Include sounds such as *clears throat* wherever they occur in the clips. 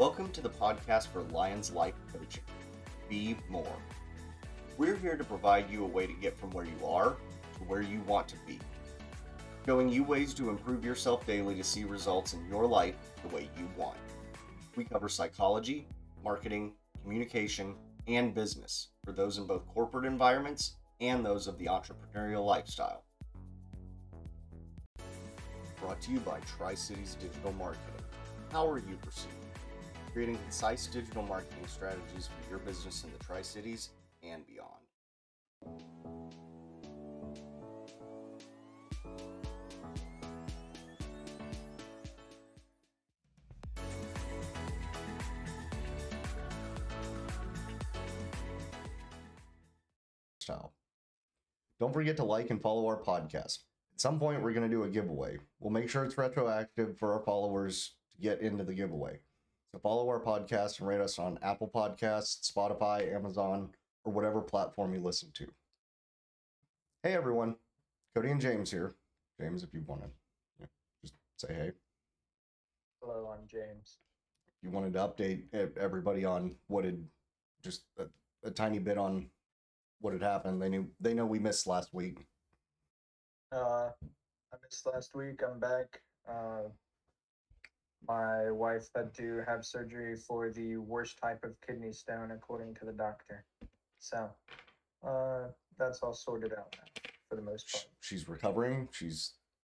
Welcome to the podcast for Lions Life Coaching. Be more. We're here to provide you a way to get from where you are to where you want to be, showing you ways to improve yourself daily to see results in your life the way you want. We cover psychology, marketing, communication, and business for those in both corporate environments and those of the entrepreneurial lifestyle. Brought to you by Tri Cities Digital Marketing. How are you proceeding? Creating concise digital marketing strategies for your business in the Tri Cities and beyond. Style. Don't forget to like and follow our podcast. At some point, we're going to do a giveaway. We'll make sure it's retroactive for our followers to get into the giveaway. So follow our podcast and rate us on Apple Podcasts, Spotify, Amazon, or whatever platform you listen to. Hey everyone, Cody and James here. James, if you want to yeah, just say hey. Hello, I'm James. If you wanted to update everybody on what had just a, a tiny bit on what had happened. They knew they know we missed last week. Uh, I missed last week. I'm back. Uh, my wife had to have surgery for the worst type of kidney stone, according to the doctor. So, uh, that's all sorted out now for the most part. She's recovering. She's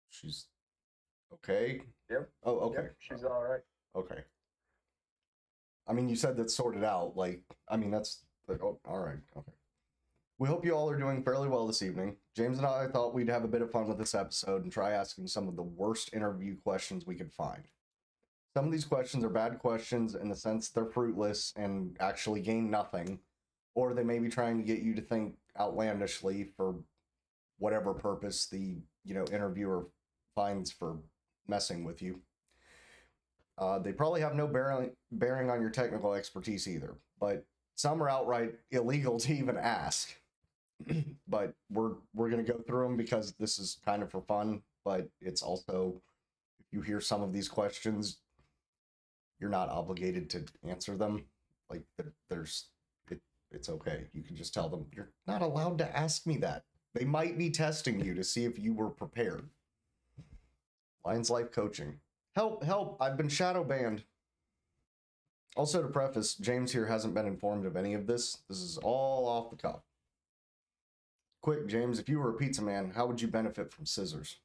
she's okay. Yep. Oh, okay. Yep, she's all right. Okay. I mean, you said that's sorted out. Like, I mean, that's like, oh, all right. Okay. We hope you all are doing fairly well this evening. James and I thought we'd have a bit of fun with this episode and try asking some of the worst interview questions we could find. Some of these questions are bad questions in the sense they're fruitless and actually gain nothing, or they may be trying to get you to think outlandishly for whatever purpose the you know interviewer finds for messing with you. Uh, they probably have no bearing bearing on your technical expertise either, but some are outright illegal to even ask. *clears throat* but we're we're gonna go through them because this is kind of for fun. But it's also if you hear some of these questions, you're not obligated to answer them. Like there's it, it's okay. You can just tell them you're not allowed to ask me that. They might be testing you to see if you were prepared. Lions Life Coaching. Help, help, I've been shadow banned. Also, to preface, James here hasn't been informed of any of this. This is all off the cuff. Quick, James, if you were a pizza man, how would you benefit from scissors?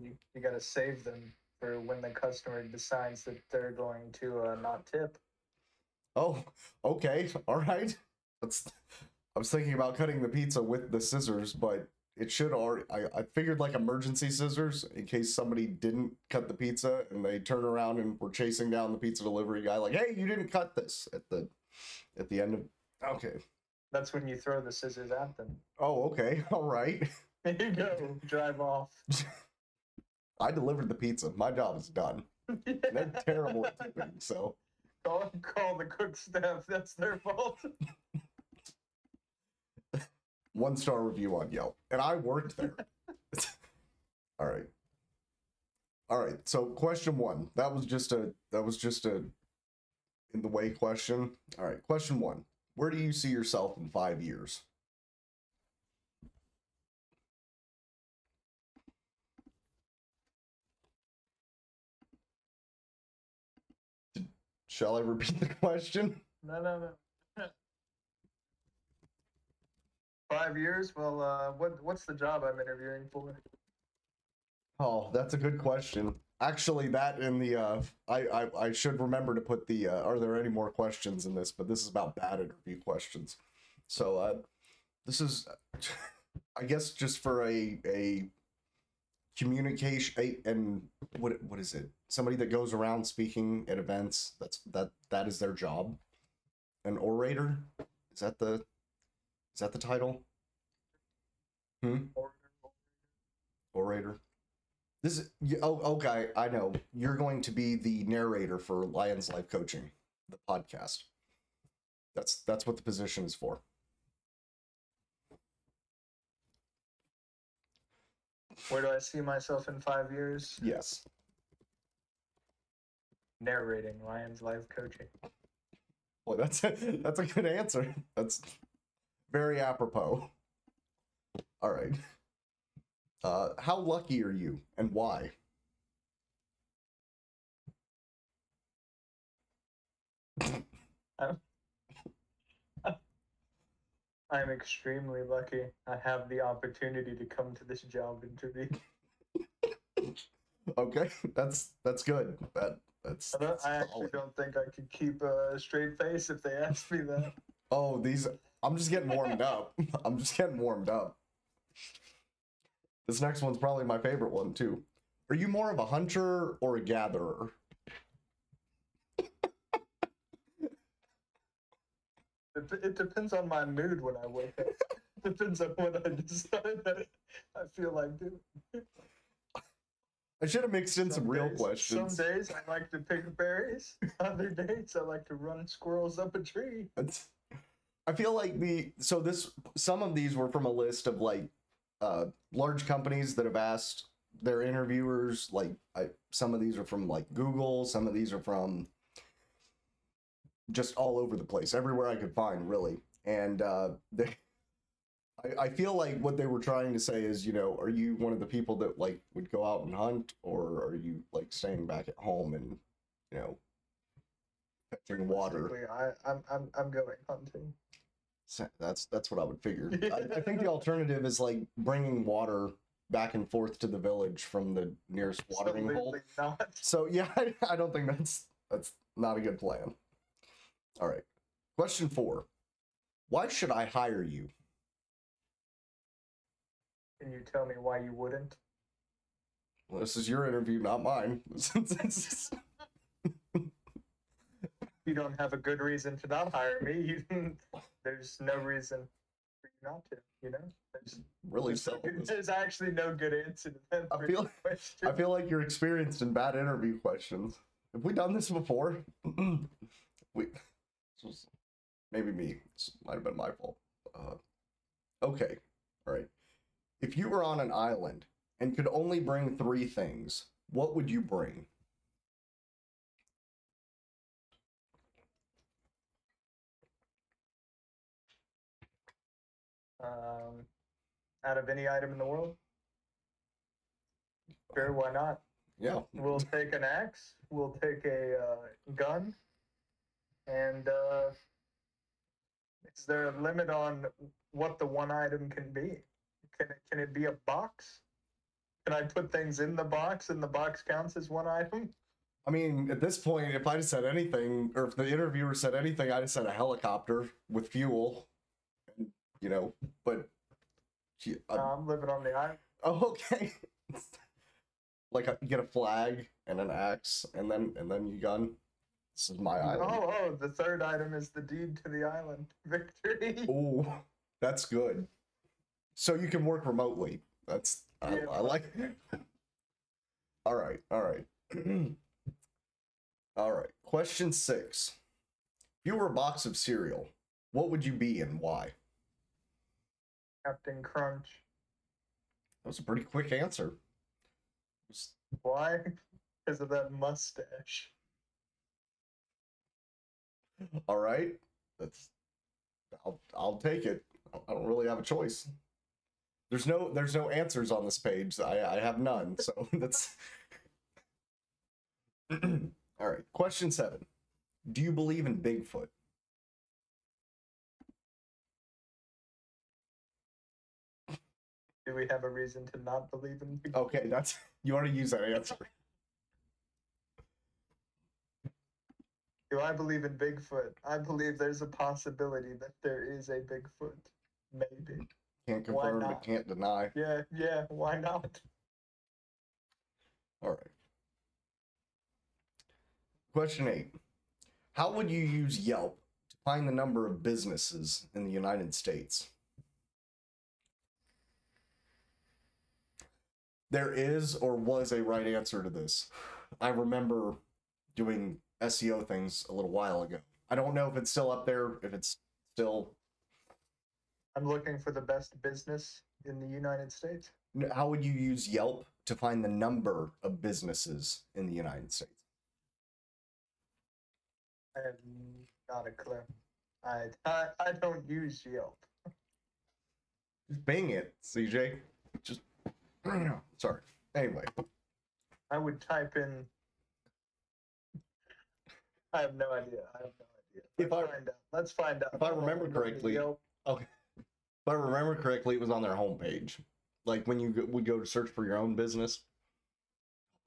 You, you got to save them for when the customer decides that they're going to uh, not tip. Oh, okay, all right. That's. I was thinking about cutting the pizza with the scissors, but it should already. I, I figured like emergency scissors in case somebody didn't cut the pizza and they turn around and were chasing down the pizza delivery guy, like, "Hey, you didn't cut this!" At the, at the end of. Okay. That's when you throw the scissors at them. Oh, okay, all right. There *laughs* you go. Drive off. *laughs* I delivered the pizza. My job is done. They're terrible at tipping, so Call, call the cook staff. That's their fault. one star review on Yelp, and I worked there. *laughs* All right. All right. So question one. That was just a that was just a in the way question. All right. Question one. Where do you see yourself in five years? Shall I repeat the question? No, no, no. Five years? Well, uh, what what's the job I'm interviewing for? Oh, that's a good question. Actually, that in the uh, I, I I should remember to put the uh, are there any more questions in this? But this is about bad interview questions. So uh, this is, I guess, just for a a communication and what what is it? Somebody that goes around speaking at events. That's that that is their job. An orator. Is that the is that the title? Hmm orator. This is oh okay, I know. You're going to be the narrator for Lions Life Coaching, the podcast. That's that's what the position is for. Where do I see myself in five years? Yes. narrating Lions life coaching. Well, that's a, that's a good answer. That's very apropos. All right. Uh, how lucky are you, and why? *laughs* I'm extremely lucky. I have the opportunity to come to this job interview. *laughs* Okay, that's that's good. That that's. I, that's I actually don't think I could keep a straight face if they asked me that. Oh, these. I'm just getting warmed up. *laughs* I'm just getting warmed up. This next one's probably my favorite one too. Are you more of a hunter or a gatherer? It, it depends on my mood when I wake up. depends on what I decide that I feel like doing. I should have mixed in some, real days- questions. Some days I like to pick berries. Other days I like to run squirrels up a tree. It's- I feel like the so this some of these were from a list of like uh large companies that have asked their interviewers like I some of these are from like Google, some of these are from just all over the place, everywhere I could find really. And uh *laughs* they I, I feel like what they were trying to say is, you know, are you one of the people that like would go out and hunt or are you like staying back at home and you know fetching water? I, I'm I'm I'm going hunting. So That's that's what I would figure. *laughs* I, I think the alternative is like bringing water back and forth to the village from the nearest watering hole. Not. So yeah, I, *laughs* I don't think that's that's not a good plan. All right, question four: Why should I hire you? Can you tell me why you wouldn't? Well, this is your interview, not mine. *laughs* You don't have a good reason to not hire me. *laughs* There's no reason for you not to. You know, there's, really *laughs* there's, there's actually no good answer to that. I feel-. I feel like you're experienced in bad interview questions. Have we done this before? *clears throat* we, this was maybe me. This might have been my fault. Uh, okay, all right. If you were on an island and could only bring three things, what would you bring? um, out of any item in the world. Sure, why not? Yeah, We'll take an axe. We'll take a uh, gun. And uh, is there a limit on what the one item can be? Can it, can it be a box? Can I put things in the box and the box counts as one item? I mean, at this point, if I'd said anything, or if the interviewer said anything, I just said a helicopter with fuel, and, you know. But, gee, uh, No, I'm living on the island. Oh, okay. *laughs* like a, you get a flag and an axe, and then and then you gun. This is my oh, island. Oh, oh, the third item is the deed to the island. *laughs* Victory. Oh, that's good. So you can work remotely. That's I, Yeah. I like. *laughs* all right, all right, *clears throat* all right. Question six: If you were a box of cereal, what would you be and why? Captain Crunch. That was a pretty quick answer. Why? *laughs* Because of that mustache. All right, that's. I'll I'll take it. I don't really have a choice. There's no there's no answers on this page. I I have none. So *laughs* that's. *clears throat* All right. Question seven. Do you believe in Bigfoot? Do we have a reason to not believe in Bigfoot? Okay, that's you already used that answer. Do I believe in Bigfoot? I believe there's a possibility that there is a Bigfoot. Maybe. Can't confirm, but can't deny. Yeah, yeah, why not? All right. Question eight. How would you use Yelp to find the number of businesses in the United States? There is or was a right answer to this. I remember doing SEO things a little while ago. I don't know if it's still up there, if it's still. I'm looking for the best business in the United States. How would you use Yelp to find the number of businesses in the United States? I have not a clue. I I, I don't use Yelp. Just bang it, CJ. Just *clears throat* sorry. Anyway, I would type in. I have no idea. I have no idea. If Let's I- find out. Let's find out. if I remember we're going to correctly- okay. If I remember correctly, it was on their homepage. Like when you would go to search for your own business.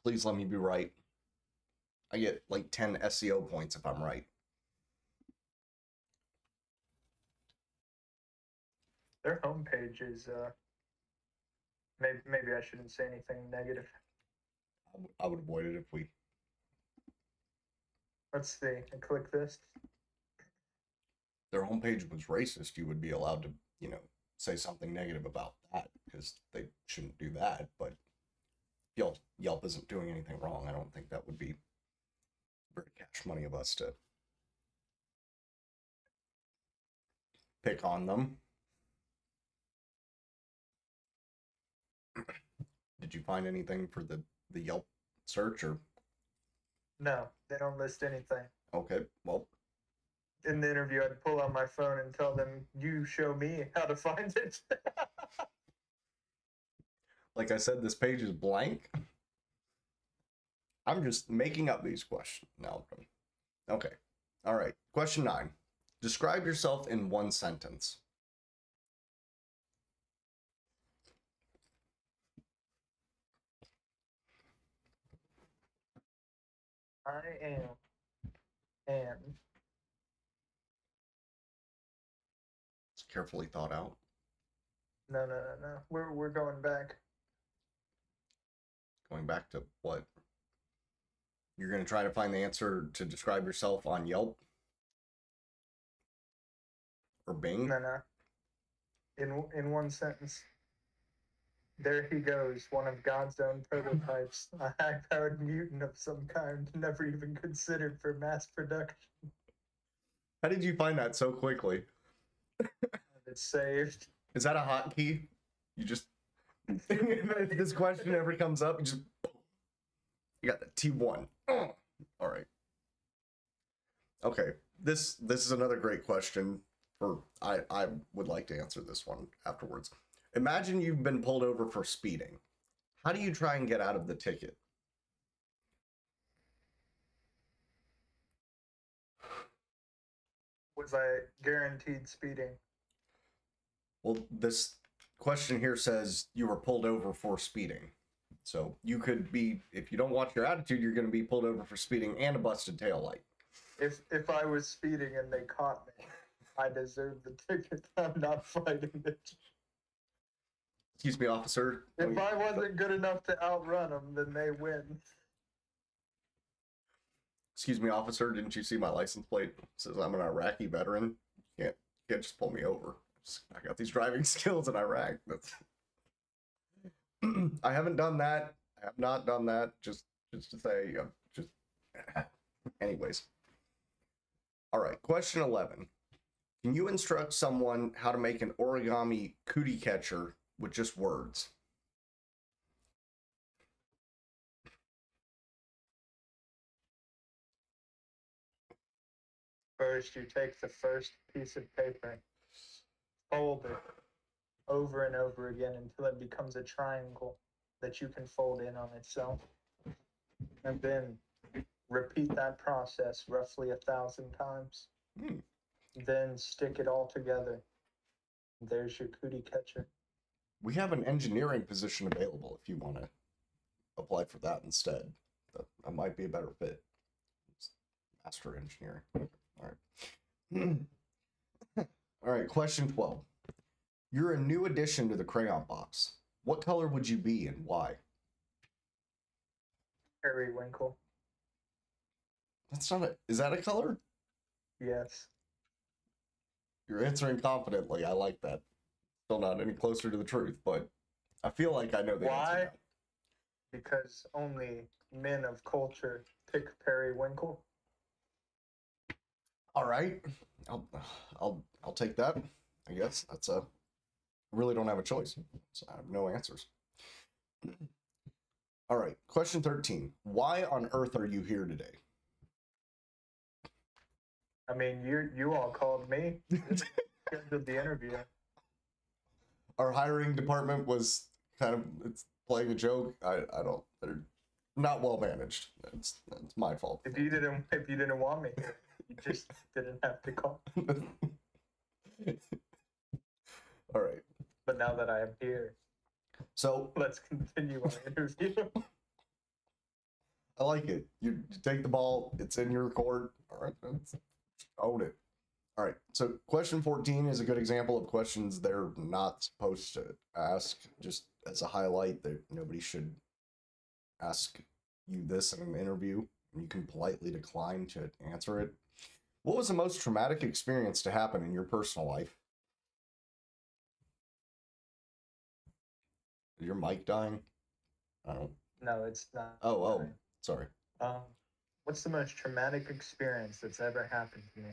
Please let me be right. I get like 10 SEO points if I'm right. Their homepage is. Uh, maybe maybe I shouldn't say anything negative. I would avoid it if we Let's see. I click this. their homepage was racist, you would be allowed to, you know, say something negative about that because they shouldn't do that. But Yelp Yelp isn't doing anything wrong. I don't think that would be very cash money of us to pick on them. *clears throat* Did you find anything for the the Yelp search or No, they don't list anything. okay, well, In the interview, I'd pull out my phone and tell them, "You show me how to find it." *laughs* like I said, this page is blank. I'm just making up these questions. No. Okay. All right. Question nine. Describe yourself in one sentence. I am. Am. It's carefully thought out. No, no, no, no. We're we're going back. Going back to what? You're going to try to find the answer to describe yourself on Yelp? Or Bing? No, no. In in one sentence. There he goes, one of God's own prototypes, a high-powered mutant of some kind, never even considered for mass production. How did you find that so quickly? It's saved. Is that a hotkey? You just if *laughs* this question ever comes up, you just you got the T one. All right. Okay. This this is another great question. For I I would like to answer this one afterwards. Imagine you've been pulled over for speeding. How do you try and get out of the ticket? Was I guaranteed speeding? Well, this question here says you were pulled over for speeding. So you could be, if you don't watch your attitude, you're going to be pulled over for speeding and a busted tail light. If if I was speeding and they caught me, I deserve the ticket. *laughs* I'm not fighting it. Excuse me, officer. If I wasn't good enough to outrun them, then they win. Excuse me, officer. Didn't you see my license plate? It says I'm an Iraqi veteran. You can't, you can't just pull me over. I got these driving *laughs* skills in Iraq. That's. *clears throat* I haven't done that. I have not done that. Just, just to say, uh, just. *laughs* Anyways. All right. Question eleven. Can you instruct someone how to make an origami cootie catcher with just words? First, you take the first piece of paper, fold it over and over again until it becomes a triangle that you can fold in on itself. And then repeat that process roughly a thousand times. Hmm. Then stick it all together. There's your cootie catcher. We have an engineering position available if you want to apply for that instead. That, that might be a better fit. It's master engineering. All right. *clears throat* All right, question 12. You're a new addition to the crayon box. What color would you be and why? Periwinkle. That's not a. Is that a color? Yes. You're answering confidently. I like that. Still not any closer to the truth, but I feel like I know the Why? answer. now. Because only men of culture pick periwinkle. All right, I'll I'll I'll take that. I guess that's a. I really don't have a choice. So I have no answers. All right, question thirteen. Why on earth are you here today? I mean, you you all called me. *laughs* Scheduled the interview. Our hiring department was kind of it's playing a joke. I I don't. They're not well managed. It's it's my fault. If you didn't if you didn't want me here, you just didn't have to call. *laughs* All right. But now that I am here, So let's continue our interview. *laughs* I like it. You, you take the ball. It's in your court. All right. Own it. All right. So question 14 is a good example of questions they're not supposed to ask. Just as a highlight that nobody should ask you this in an interview. And you can politely decline to answer it. What was the most traumatic experience to happen in your personal life? Is your mic dying? I don't. No, it's not. Oh, oh. Sorry. Um, what's the most traumatic experience that's ever happened to me?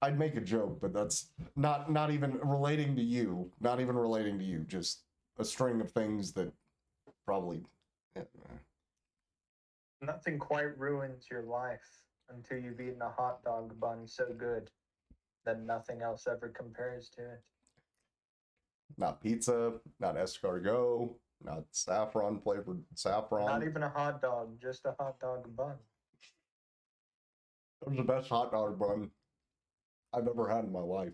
I'd make a joke, but that's not not even relating to you. Not even relating to you. Just a string of things that probably. eh, Nothing quite ruins your life until you've eaten a hot dog bun so good that nothing else ever compares to it. Not pizza. Not escargot. Not saffron flavored saffron. Not even a hot dog, just a hot dog bun. That was the best hot dog bun I've ever had in my life.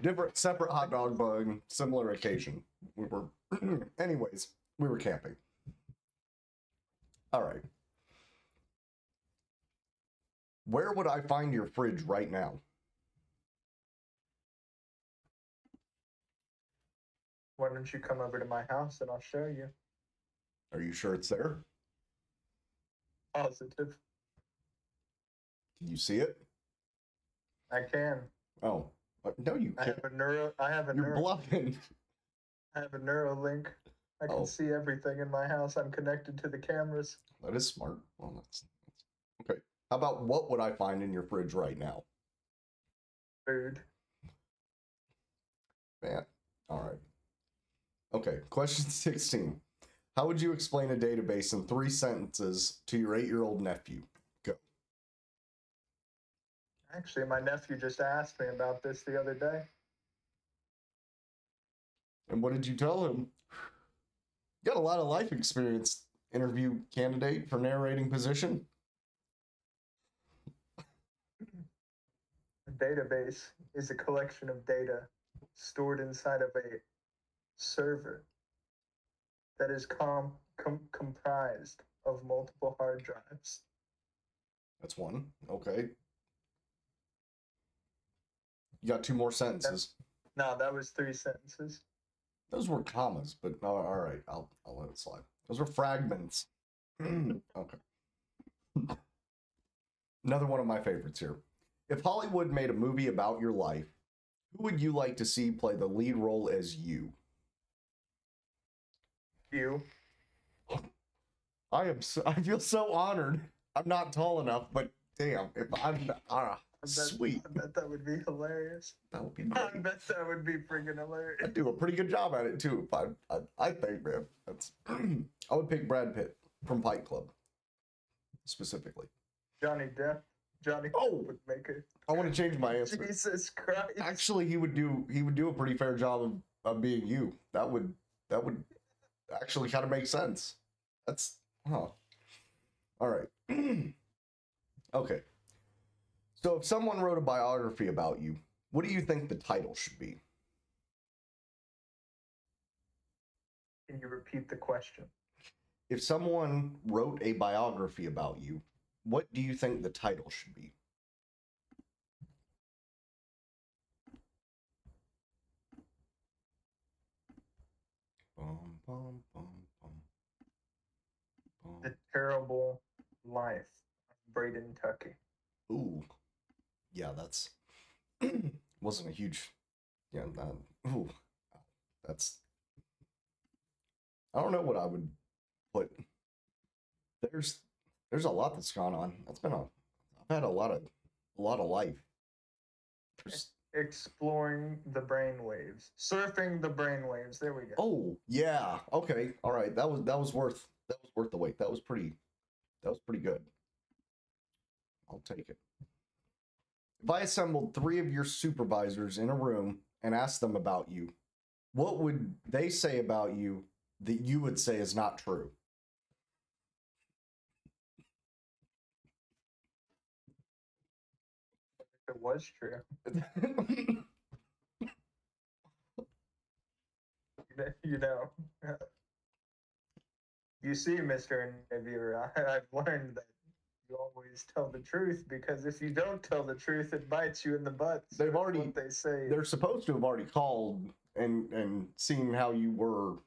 Different, separate hot dog bun, similar occasion. We were, *clears throat* anyways, we were camping. All right. Where would I find your fridge right now? Why don't you come over to my house and I'll show you? Are you sure it's there? Positive. Can you see it? I can. Oh, uh, no, you I can't. I have a neuro. I have a You're neuro. bluffing. I have a Neuralink. I can Oh. see everything in my house. I'm connected to the cameras. That is smart. Well, that's, that's okay. How about what would I find in your fridge right now? Food. Man. All right. Okay. Question *laughs* 16. How would you explain a database in three sentences to your eight year old nephew? Actually, my nephew just asked me about this the other day. And what did you tell him? You got a lot of life experience, interview candidate for narrating position. A database is a collection of data stored inside of a server that is com- com- comprised of multiple hard drives. That's one. Okay. You got two more sentences. No, that was three sentences. Those were commas, but no, all right, I'll I'll let it slide. Those were fragments. *clears throat* okay. Another one of my favorites here. If Hollywood made a movie about your life, who would you like to see play the lead role as you? You. I am so, I feel so honored. I'm not tall enough, but damn, if I'm ah, I bet, sweet, I bet that would be hilarious. that would be I bet that would be freaking hilarious. I'd do a pretty good job at it too. I, I, I think, man, that's. *clears throat* I would pick Brad Pitt from Fight Club, specifically. Johnny Depp. Johnny Oh! Depp would make it. I want to change my answer. Jesus Christ. Actually, he would do he would do a pretty fair job of, of being you. That would that would actually kind of make sense. That's huh. All right. *clears throat* okay. So if someone wrote a biography about you, what do you think the title should be? Can you repeat the question? If someone wrote a biography about you, what do you think the title should be? Bum, bum, bum, bum. Bum. The Terrible Life of Braden Tucky. Ooh, yeah, um, that's *clears throat* wasn't a huge, yeah. That, ooh, that's. I don't know what I would put. There's, there's a lot that's gone on. That's been a. I've had a lot of, a lot of life. There's, Exploring the brain waves, Surfing the brain waves. There we go. oh yeah, okay, all right. That was that was worth that was worth the wait. That was pretty, that was pretty good. I'll take it. If I assembled three of your supervisors in a room and asked them about you, what would they say about you that you would say is not true? It was true. *laughs* you know. You see, Mr. Interviewer, I, *laughs* I've learned that you always tell the truth because if you don't tell the truth, it bites you in the butt. So They've already- what they say. They're supposed to have already called and and seen how you were,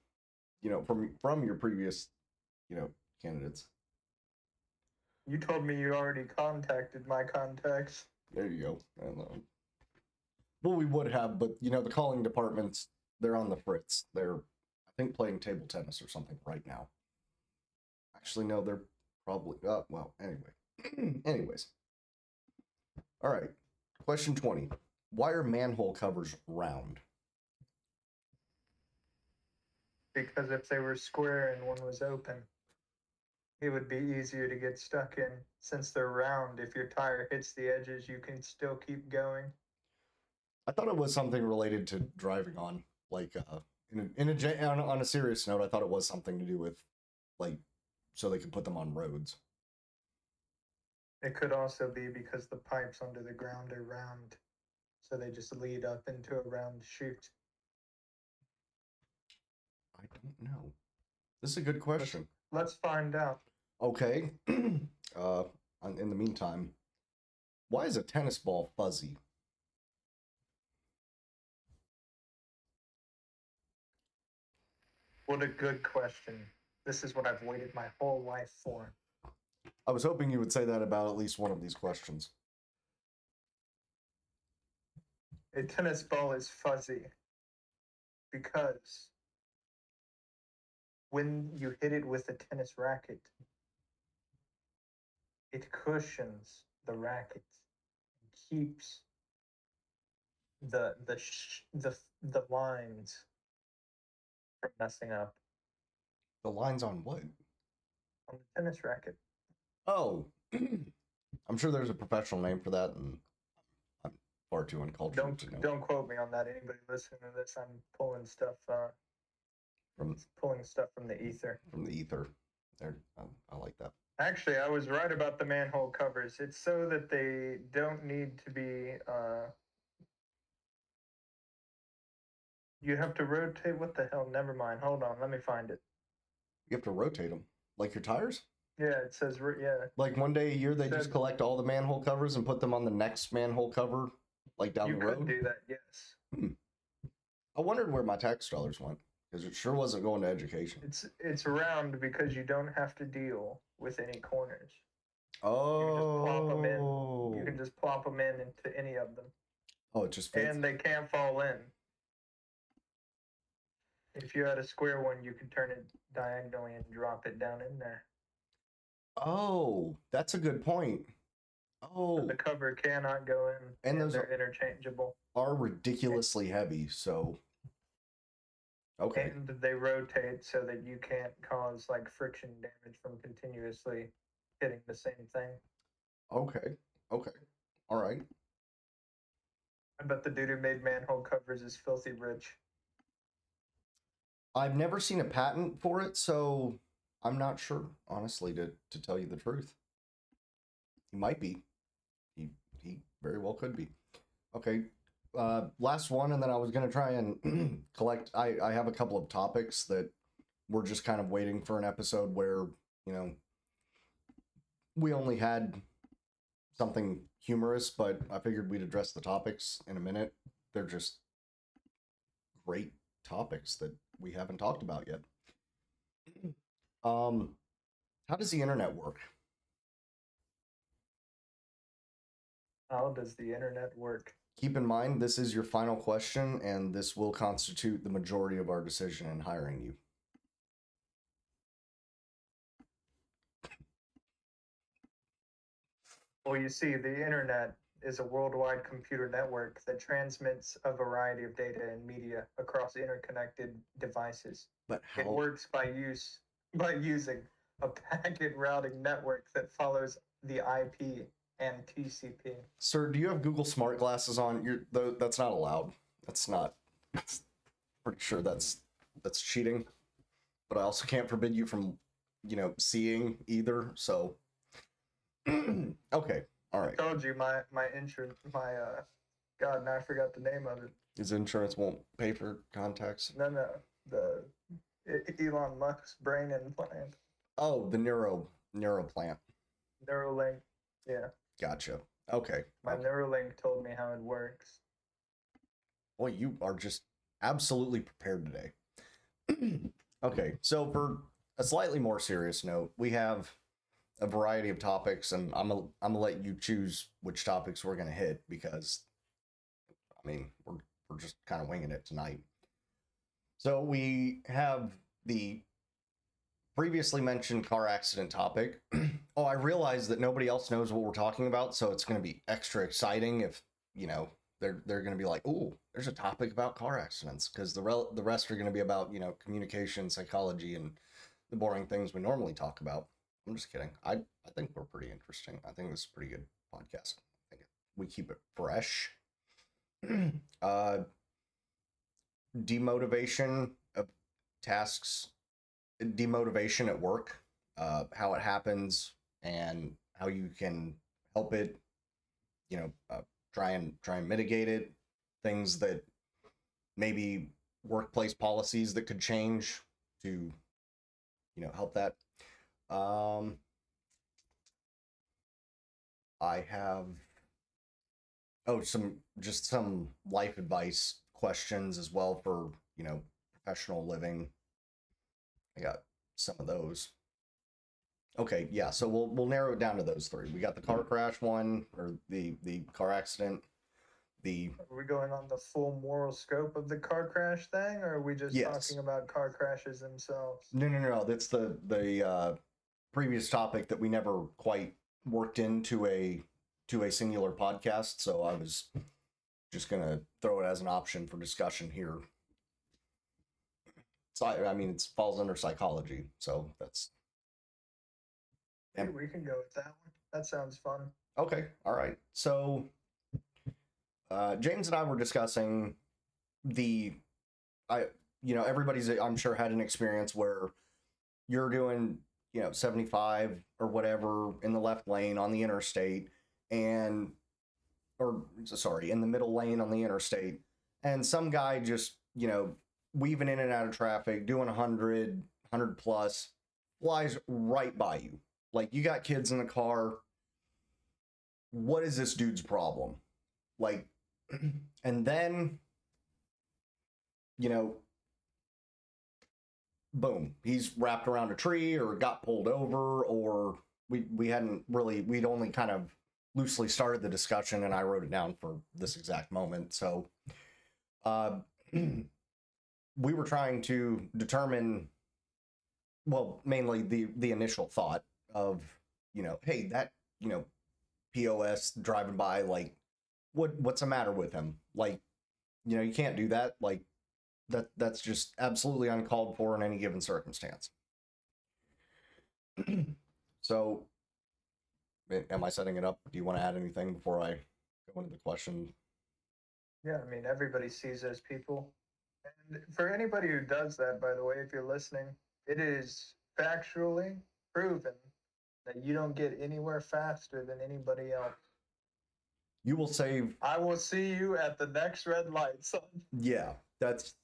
you know, from from your previous, you know, candidates. You told me you already contacted my contacts. There you go. I know. Well, we would have, but you know, the calling departments, they're on the fritz. They're, I think, playing table tennis or something right now. Actually, no, they're probably. Uh, well, anyway. *clears throat* Anyways. All right. Question 20. Why are manhole covers round? Because if they were square and one was open, it would be easier to get stuck in. Since they're round, if your tire hits the edges, you can still keep going. I thought it was something related to driving on, like, uh, in a, in a on, a- on a serious note, I thought it was something to do with, like, so they could put them on roads. It could also be because the pipes under the ground are round, so they just lead up into a round chute. I don't know. This is a good question. Let's find out. Okay. *clears throat* uh, in the meantime, why is a tennis ball fuzzy? What a good question. This is what I've waited my whole life for. I was hoping you would say that about at least one of these questions. A tennis ball is fuzzy because when you hit it with a tennis racket, it cushions the racket and keeps the the sh- the the lines from messing up The lines on what? on the tennis racket. Oh, *clears throat* I'm sure there's a professional name for that, and I'm far too uncultured Don't to know. don't quote me on that. Anybody listening to this, I'm pulling stuff uh From pulling stuff from the ether. from the ether, there, I, I like that. Actually, I was right about the manhole covers. It's so that they don't need to be. Uh, you have to rotate. What the hell? Never mind. Hold on. Let me find it. You have to rotate them, like your tires. Yeah, it says. Yeah, Like one day a year, they just collect all the manhole covers and put them on the next manhole cover, like down you the could road. do that. Yes, hmm. I wondered where my tax dollars went because it sure wasn't going to education. it's it's round because you don't have to deal with any corners. Oh, plop 'em in. You can oh. just plop them in into any of them, oh, it just fits. and they can't fall in. If you had a square one, you can turn it diagonally and drop it down in there. Oh, that's a good point. Oh, The cover cannot go in, And and, those are- interchangeable. are ridiculously heavy. So, okay, And they rotate so that you can't cause like friction damage from continuously hitting the same thing. okay, okay, all right. I bet the dude who made manhole covers is filthy rich. I've never seen a patent for it, so I'm not sure, honestly, to to tell you the truth. He might be. He he very well could be. Okay. Uh last one and then I was going to try and *clears throat* collect I I have a couple of topics that we're just kind of waiting for an episode where, you know, we only had something humorous, but I figured we'd address the topics in a minute. They're just great topics that we haven't talked about yet. Um, how does the internet work? How does the internet work? Keep in mind, this is your final question, and this will constitute the majority of our decision in hiring you. Well, you see, the internet is a worldwide computer network that transmits a variety of data and media across interconnected devices. But how... It works by use by using a packet routing network that follows the IP and TCP. Sir, do you have Google Smart Glasses on? You're tho- that's not allowed. That's not. That's, pretty sure that's that's cheating. But I also can't forbid you from, you know, seeing either. So, *clears throat* okay, all right. Told you my my insurance my uh God, now I forgot the name of it. His insurance won't pay for contacts. No, no, the Elon Musk's brain implant, Oh, the neuro neuro neuroplant. Neuralink. Yeah, Gotcha. Okay. my okay. Neuralink told me how it works. Boy, you are just absolutely prepared today. *clears throat* okay, so for a slightly more serious note, we have a variety of topics, and I'm gonna I'm gonna let you choose which topics we're gonna hit because, I mean, we're we're just kind of winging it tonight. So we have the previously mentioned car accident topic. *clears throat* oh, I realize that nobody else knows what we're talking about, so it's going to be extra exciting if you know they're they're going to be like, "Oh, there's a topic about car accidents," because the rel- the rest are going to be about you know communication, psychology, and the boring things we normally talk about. I'm just kidding. I I think we're pretty interesting. I think this is pretty good podcast. I think we keep it fresh. *clears throat* uh, demotivation of tasks, demotivation at work, uh, how it happens, and how you can help it. You know, uh, try and try and mitigate it. Things that maybe workplace policies that could change to, you know, help that. Um, I have oh some just some life advice questions as well for you know professional living. I got some of those. Okay, yeah, so we'll we'll narrow it down to those three. We got the car crash one or the the car accident, the Are we going on the full moral scope of the car crash thing, or are we just Yes. talking about car crashes themselves? No, no, no, no. That's the the uh, previous topic that we never quite worked into a to a singular podcast. So I was just gonna throw it as an option for discussion here. So I, mean, it falls under psychology, so that's Yep. we can go with that one. That sounds fun. Okay, all right. So, uh, James and I were discussing the, I, you know, everybody's, I'm sure, had an experience where you're doing, you know, 75 or whatever in the left lane on the interstate, and, or sorry, in the middle lane on the interstate, and some guy just, you know, weaving in and out of traffic, doing 100, 100 plus, flies right by you. Like, you got kids in the car what is this dude's problem? Like, *clears throat* and then, you know, boom, he's wrapped around a tree or got pulled over, or we we hadn't really we'd only kind of loosely started the discussion, and I wrote it down for this exact moment. So, uh, *clears throat* we were trying to determine, well, mainly the the initial thought of you know, hey, that you know POS driving by, like, what what's the matter with him? Like, you know, you can't do that. Like, that that's just absolutely uncalled for in any given circumstance. so, am I setting it up? Do you want to add anything before I go into the question? Yeah, I mean, everybody sees those people. And for anybody who does that, by the way, if you're listening, it is factually proven that you don't get anywhere faster than anybody else. You will save I will see you at the next red light, son. Yeah, that's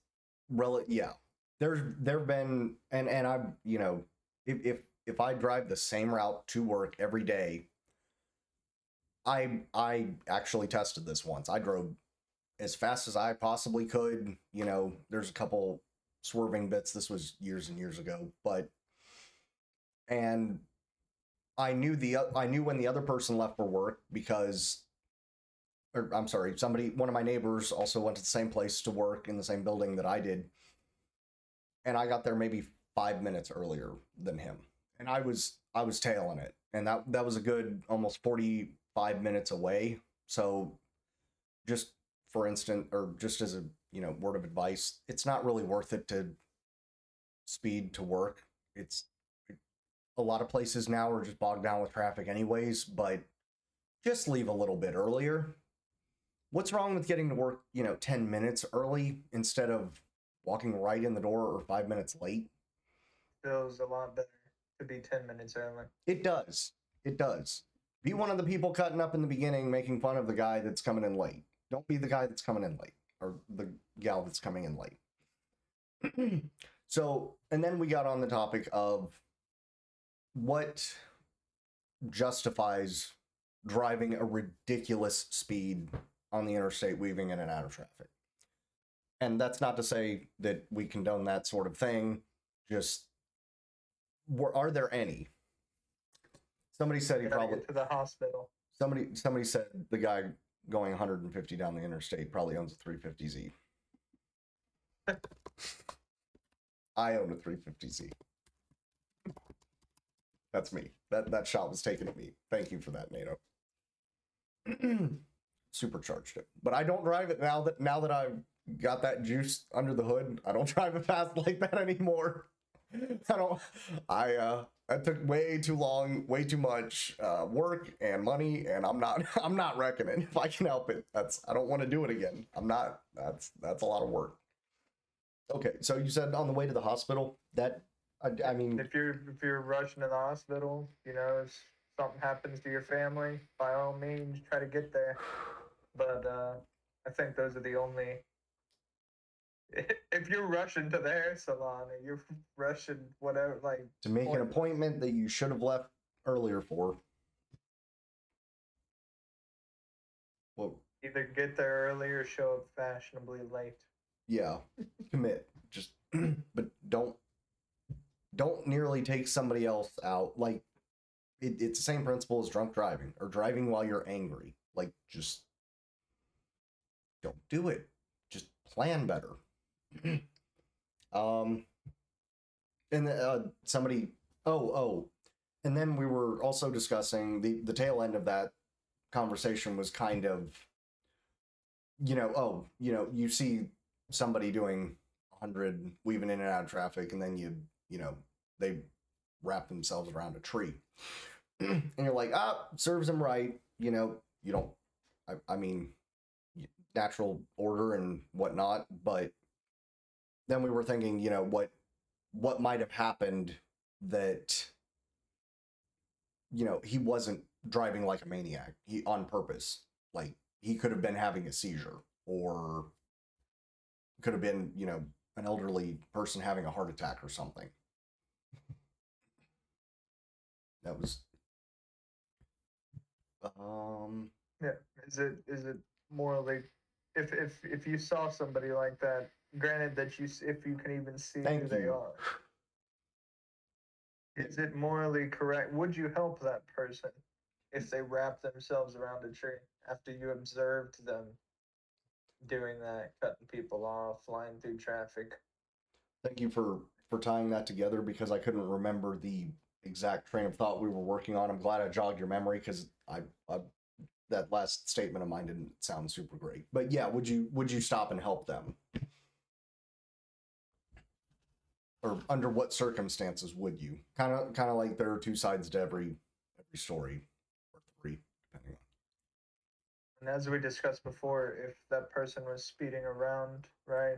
rel. Yeah, there's there've been and and I've you know if if if I drive the same route to work every day, I I actually tested this once. I drove as fast as I possibly could. You know, there's a couple swerving bits. This was years and years ago, but and I knew the I knew when the other person left for work because or I'm sorry, somebody, one of my neighbors also went to the same place to work in the same building that I did. And I got there maybe five minutes earlier than him. And I was, I was tailing it. And that, that was a good almost 45 minutes away. So just for instance, or just as a, you know, word of advice, it's not really worth it to speed to work. It's a lot of places now are just bogged down with traffic anyways, but just leave a little bit earlier. What's wrong with getting to work, you know, 10 minutes early instead of walking right in the door or five minutes late? Feels a lot better to be 10 minutes early. It does. It does. Be one of the people cutting up in the beginning, making fun of the guy that's coming in late. Don't be the guy that's coming in late or the gal that's coming in late. *clears throat* so, and then we got on the topic of what justifies driving a ridiculous speed on the interstate, weaving in and out of traffic. And that's not to say that we condone that sort of thing. Just, were, are there any? Somebody said he probably to the hospital. somebody somebody said the guy going 150 down the interstate probably owns a 350Z. I own a 350Z. That's me. That that shot was taken at me. Thank you for that, NATO. *clears throat* Supercharged it, but I don't drive it now that now that I've got that juice under the hood. I don't *laughs* drive it fast like that anymore. I don't. I uh, that took way too long, way too much uh, work and money, and I'm not. *laughs* I'm not reckoning if I can help it. That's. I don't want to do it again. I'm not. That's that's a lot of work. Okay, so you said on the way to the hospital that. I, I mean, If you're if you're rushing to the hospital, you know, if something happens to your family, by all means, try to get there. But uh, I think those are the only. *laughs* If you're rushing to the hair salon or you're *laughs* rushing whatever, like to make an appointment that you should have left earlier for. Well, either get there early or show up fashionably late. yeah, commit. Just, *clears throat* but don't, don't nearly take somebody else out. Like, it, it's the same principle as drunk driving or driving while you're angry. Like, just don't do it. Just plan better. *clears throat* um, and uh, somebody, oh, oh, and then we were also discussing the the tail end of that conversation was kind of, you know, oh, you know, you see somebody doing 100 weaving in and out of traffic, and then you, you know, they wrap themselves around a tree, *clears throat* and you're like, ah, serves them right. You know, you don't. I, I mean, natural order and whatnot, but then we were thinking, you know, what what might have happened that you know he wasn't driving like a maniac he on purpose like he could have been having a seizure or could have been you know an elderly person having a heart attack or something that was um Yeah. Is it is it morally if if if you saw somebody like that, granted that you if you can even see Thank who they you. are, is it morally correct? Would you help that person if they wrap themselves around a tree after you observed them doing that, cutting people off, flying through traffic? thank you for for tying that together because i couldn't remember the exact train of thought we were working on i'm glad i jogged your memory because I, I that last statement of mine didn't sound super great. But yeah would you would you stop and help them? Or under what circumstances would you? Kind of kind of like there are two sides to every every story or three depending on. And as we discussed before, if that person was speeding around, right,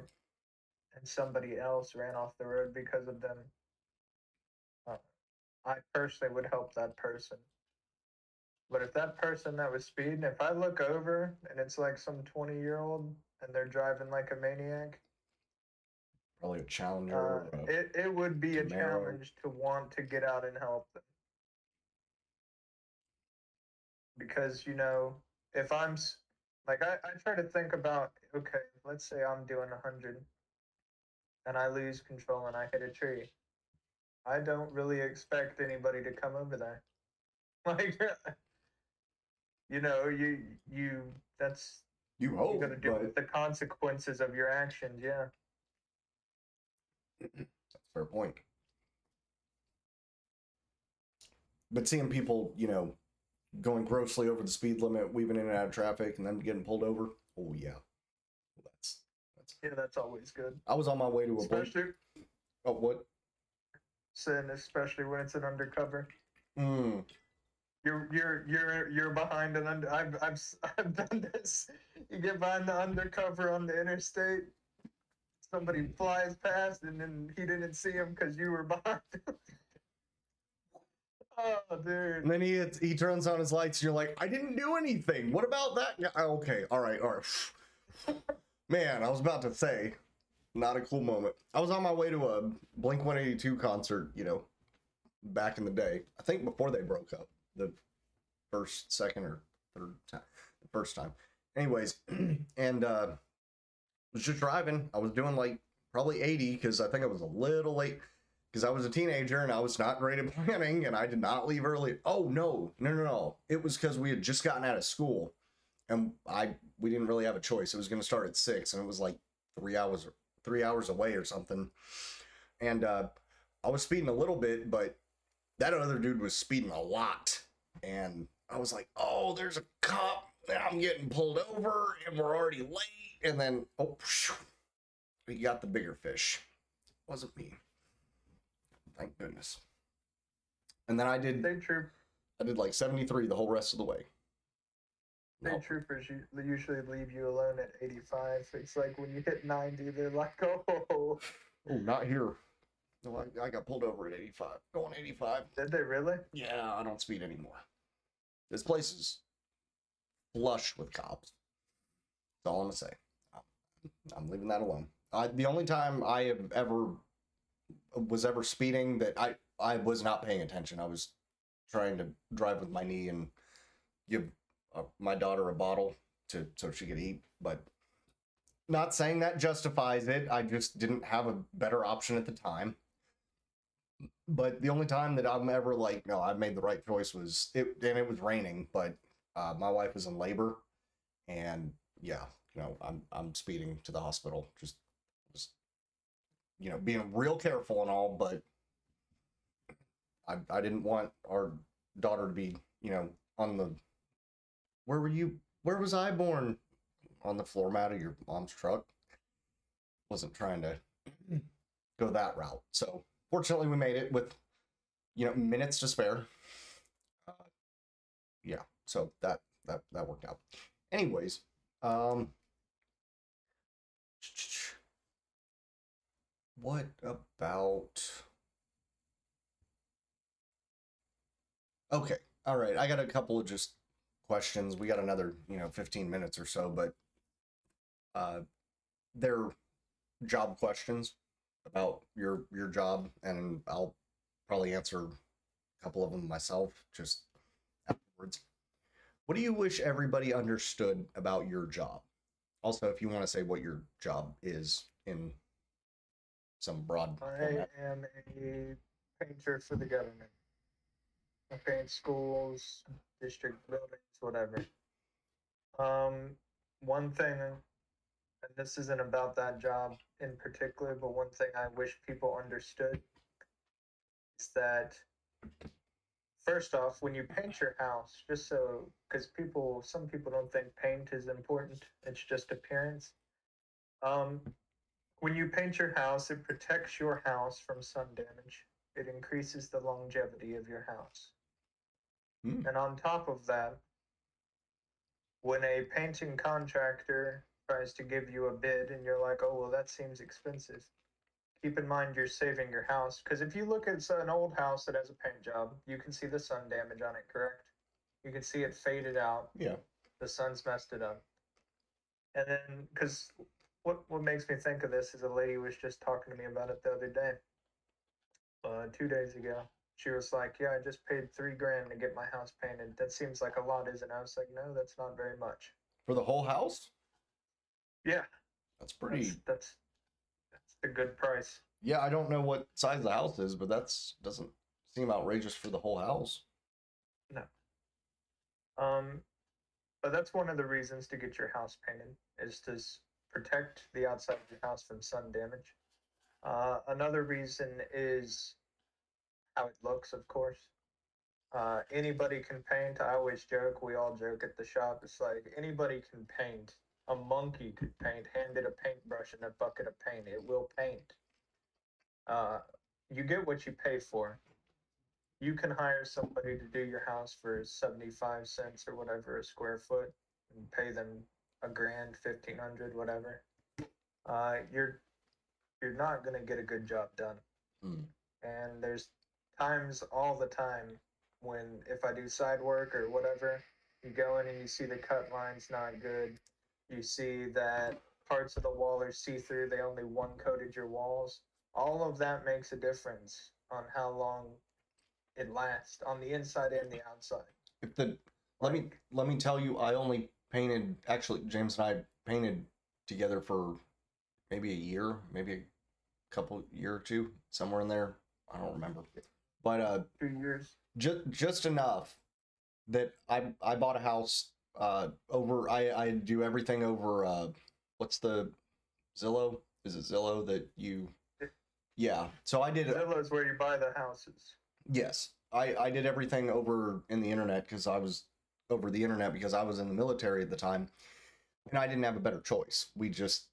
and somebody else ran off the road because of them, uh, I personally would help that person. But if that person that was speeding, if I look over and it's like some 20 year old and they're driving like a maniac, probably a challenger uh, a- it, it would be a challenge to want to get out and help them. Because, you know, if I'm like, I, I try to think about, okay, let's say I'm doing 100 and I lose control and I hit a tree. I don't really expect anybody to come over there. *laughs* Like, you know, you, you, that's, you hope gotta deal but with the consequences of your actions, yeah. That's a fair point. But seeing people, you know, going grossly over the speed limit, weaving in and out of traffic, and then getting pulled over, oh yeah, that's that's. Yeah, that's always good. I was on my way to a. Especially, oh what? Sin, especially when it's an undercover. Mm, You're you're you're you're behind an under. I've I've *laughs* I've done this. You get behind the undercover on the interstate. Somebody flies past, and then he didn't see him because you were behind. him. *laughs* oh, dude. And then he he turns on his lights, and you're like, I didn't do anything. What about that? guy?" Oh, Okay, all right, all right. *sighs* Man, I was about to say, not a cool moment. I was on my way to a Blink 182 concert, you know, back in the day. I think before they broke up, the first, second, or third time, the first time. Anyways, *clears throat* and uh, was just driving. I was doing like probably 80 because I think I was a little late because I was a teenager and I was not great at *laughs* planning and I did not leave early. Oh no, no, no, no! It was because we had just gotten out of school, and I we didn't really have a choice. It was going to start at six, and it was like three hours three hours away or something. And uh, I was speeding a little bit, but that other dude was speeding a lot, and I was like, "Oh, there's a cop!" And I'm getting pulled over, and we're already late. And then, oh, we got the bigger fish. It wasn't me thank goodness. And then I did State troop I did like 73 the whole rest of the way. state No. troopers usually leave you alone at 85. It's like when you hit 90, they're like, *laughs* oh, Oh, not here. No, I, I got pulled over at 85. Going 85. did they really? Yeah, I don't speed anymore. This place is flush with cops. That's all I'm gonna say. I'm- leaving that alone. I, the only time I have ever was ever speeding that I I was not paying attention. I was trying to drive with my knee and give uh, my daughter a bottle to so she could eat, but not saying that justifies it. I just didn't have a better option at the time. But the only time that I'm ever like, no, I made the right choice was it, and it was raining, but uh, my wife was in labor, and yeah, you know, I'm I'm speeding to the hospital, just just you know, being real careful and all, but I I didn't want our daughter to be, you know, on the where were you? Where was I born? On the floor mat of your mom's truck. Wasn't trying to go that route. So fortunately, we made it with, you know, minutes to spare. Uh, yeah, so that that that worked out. Anyways, um, what about? Okay, all right. I got a couple of just questions. We got another, you know, fifteen minutes or so, but uh, they're job questions about your your job, and I'll probably answer a couple of them myself just afterwards. What do you wish everybody understood about your job? Also, if you want to say what your job is in some broad I format. am a painter for the government. I paint schools, district buildings, whatever. Um, one thing, and this isn't about that job in particular, but one thing I wish people understood is that first off, when you paint your house, just so because people, some people don't think paint is important, it's just appearance. Um, when you paint your house, it protects your house from sun damage. It increases the longevity of your house. Hmm. And on top of that, when a painting contractor tries to give you a bid and you're like, oh, well, that seems expensive, keep in mind you're saving your house. Because if you look at an old house that has a paint job, you can see the sun damage on it, correct? You can see it faded out Yeah. the sun's messed it up. And then, because what what makes me think of this is a lady was just talking to me about it the other day, uh, two days ago. She was like, "Yeah, I just paid three grand to get my house painted. That seems like a lot, isn't it?" I was like, "No, that's not very much." For the whole house? Yeah, That's pretty. that's that's, that's a good price. Yeah, I don't know what size the house is, but that's doesn't seem outrageous for the whole house. No. Um, but that's one of the reasons to get your house painted is to protect the outside of your house from sun damage. Uh, another reason is how it looks, of course. Uh, anybody can paint. I always joke. We all joke at the shop. It's like anybody can paint. A monkey could paint. Hand it a paintbrush and a bucket of paint. It will paint. Uh, you get what you pay for. you can hire somebody to do your house for 75 cents or whatever a square foot and pay them a grand, 1500, whatever. Uh, you're you're not going to get a good job done. Mm. And there's times all the time when if I do side work or whatever, you go in and you see the cut lines not good. You see that parts of the wall are see through, they only one coated your walls. All of that makes a difference on how long it lasts on the inside and the outside. If the let me let me tell you, I only painted actually James and I painted together for maybe a year, maybe a couple year or two, somewhere in there. I don't remember. But uh Two years. just just enough that I I bought a house uh over I I do everything over uh what's the Zillow? Is it Zillow that you Yeah. So I did Zillow is where you buy the houses. Yes, I I did everything over in the internet because I was over the internet because I was in the military at the time, and I didn't have a better choice. We just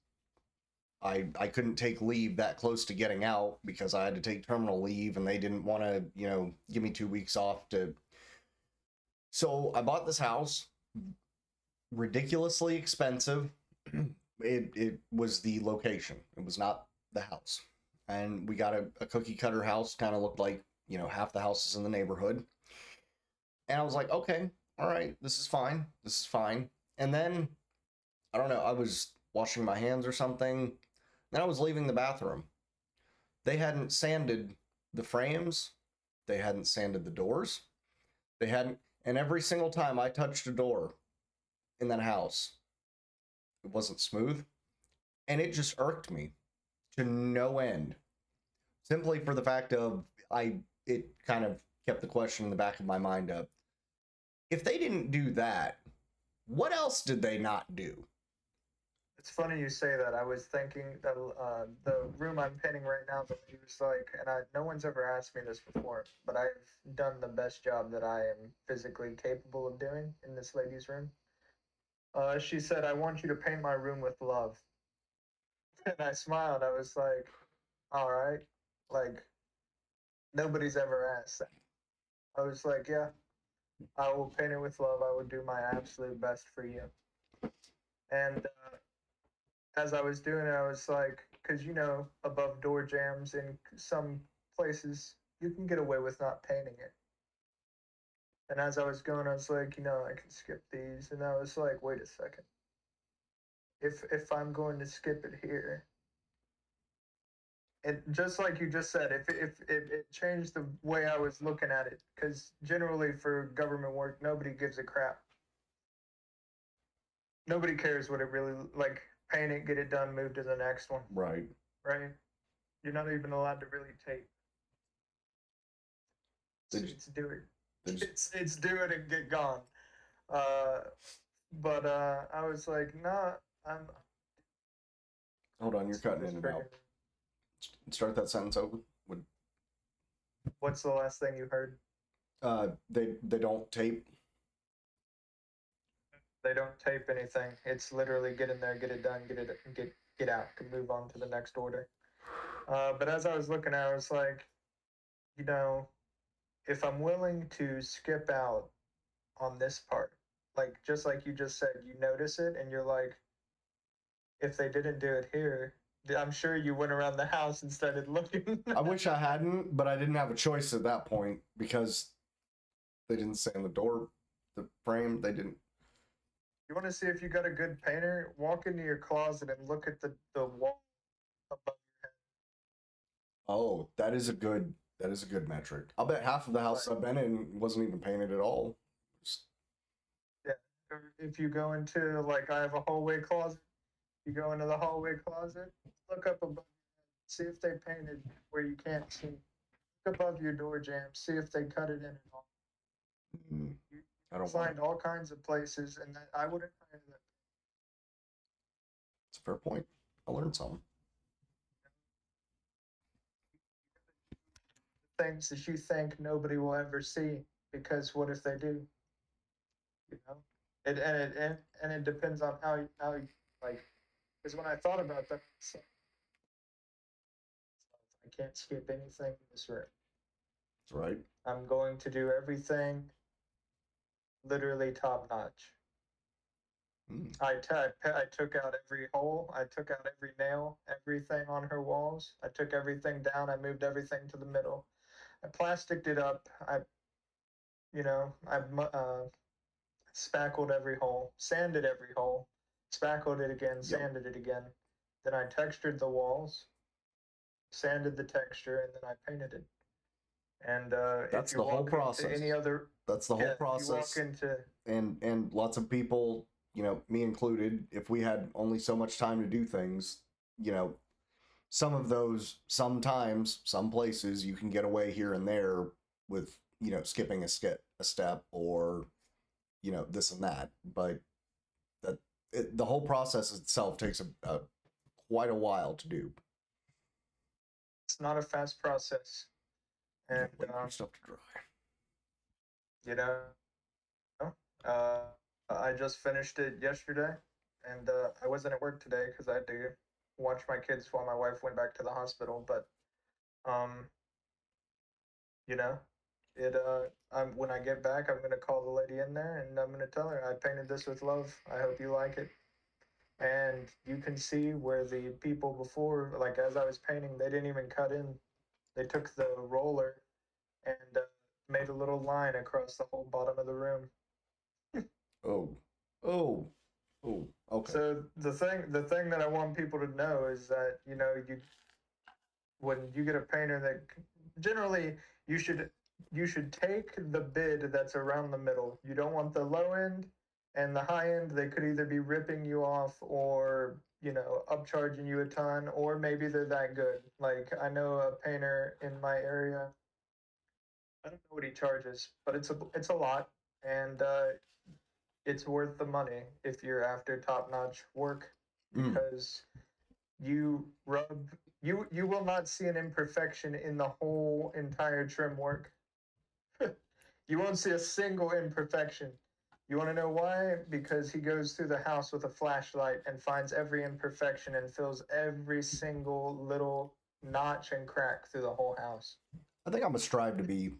I I couldn't take leave that close to getting out because I had to take terminal leave, and they didn't want to you know give me two weeks off to. So I bought this house, ridiculously expensive. *clears throat* it it was the location. It was not the house, and we got a, a cookie cutter house. Kind of looked like you know half the houses in the neighborhood and i was like okay all right this is fine this is fine and then i don't know i was washing my hands or something then i was leaving the bathroom they hadn't sanded the frames they hadn't sanded the doors they hadn't and every single time i touched a door in that house it wasn't smooth and it just irked me to no end simply for the fact of i it kind of kept the question in the back of my mind up. If they didn't do that, what else did they not do? It's funny you say that. I was thinking that uh, the room I'm painting right now, the lady was like, and I, no one's ever asked me this before, but I've done the best job that I am physically capable of doing in this lady's room. Uh, she said, I want you to paint my room with love. *laughs* And I smiled. I was like, all right. Like, nobody's ever asked that. I was like, yeah, I will paint it with love. I will do my absolute best for you. And uh, as I was doing it, I was like, because you know, above door jambs in some places, you can get away with not painting it. And as I was going, I was like, you know, I can skip these. And I was like, wait a second. If if I'm going to skip it here, and just like you just said, if if, if it changed the way I was looking at it, because generally for government work, nobody gives a crap. Nobody cares what it really like. Paint it, get it done, move to the next one. Right. Right? You're not even allowed to really tape. They It's, ju- it's do it. they just- *laughs* It's it's do it and get gone. Uh, but uh, I was like, nah, I'm. Hold on, you're cutting in and out. Start that sentence over. Would What's the last thing you heard? uh they they don't tape? They don't tape anything. It's literally get in there, get it done, get it, get get out, can move on to the next order. Uh, but as I was looking, at I was like, you know, if I'm willing to skip out on this part, like just like you just said, you notice it and you're like, if they didn't do it here, I'm sure you went around the house and started *laughs* looking. I wish I hadn't, but I didn't have a choice at that point because they didn't sand the door, the frame. They didn't. You want to see if you got a good painter? Walk into your closet and look at the the wall above your head. Oh, that is a good. That is a good metric. I'll bet half of the house I've been in wasn't even painted at all. Just- or if you go into like I have a hallway closet, you go into the hallway closet, look up above, see if they painted where you can't see. Look above your door jamb, see if they cut it in at all. mm, I don't find find. all kinds of places, and that, I wouldn't hire that. It's a fair point. I learned something. things that you think nobody will ever see because what if they do? You know, it and it and, and it depends on how you, how you, like because when I thought about that, I can't skip anything in this room. That's right. I'm going to do everything literally top notch. Mm. I, t- I, I took out every hole. I took out every nail, everything on her walls. I took everything down. I moved everything to the middle. I plasticked it up. I, you know, I uh, spackled every hole, sanded every hole, spackled it again, Yep. sanded it again. Then I textured the walls, sanded the texture, and then I painted it. And uh, That's if you the whole process. Any other That's the whole yeah, process. Into and and lots of people you know me included if we had only so much time to do things you know some of those sometimes some places you can get away here and there with you know skipping a skip a step or you know this and that. But that it, the whole process itself takes a, a quite a while to do. It's not a fast process, and um, stuff to dry you know, uh, I just finished it yesterday, and uh, I wasn't at work today because I had to watch my kids while my wife went back to the hospital. But, um, you know, it. Uh, I'm when I get back, I'm gonna call the lady in there and I'm gonna tell her I painted this with love. I hope you like it. And you can see where the people before, like as I was painting, they didn't even cut in. They took the roller and uh, made a little line across the whole bottom of the room. oh oh oh okay So the thing, the thing that I want people to know is that you know you, when you get a painter that generally you should you should take the bid that's around the middle. You don't want the low end and the high end. They could either be ripping you off or you know upcharging you a ton, or maybe they're that good. Like I know a painter in my area. I don't know what he charges, but it's a it's a lot, and uh, it's worth the money if you're after top notch work Mm. because you rub you you will not see an imperfection in the whole entire trim work. *laughs* you won't see a single imperfection. You want to know why? Because he goes through the house with a flashlight and finds every imperfection and fills every single little notch and crack through the whole house. I think I'm gonna strive to be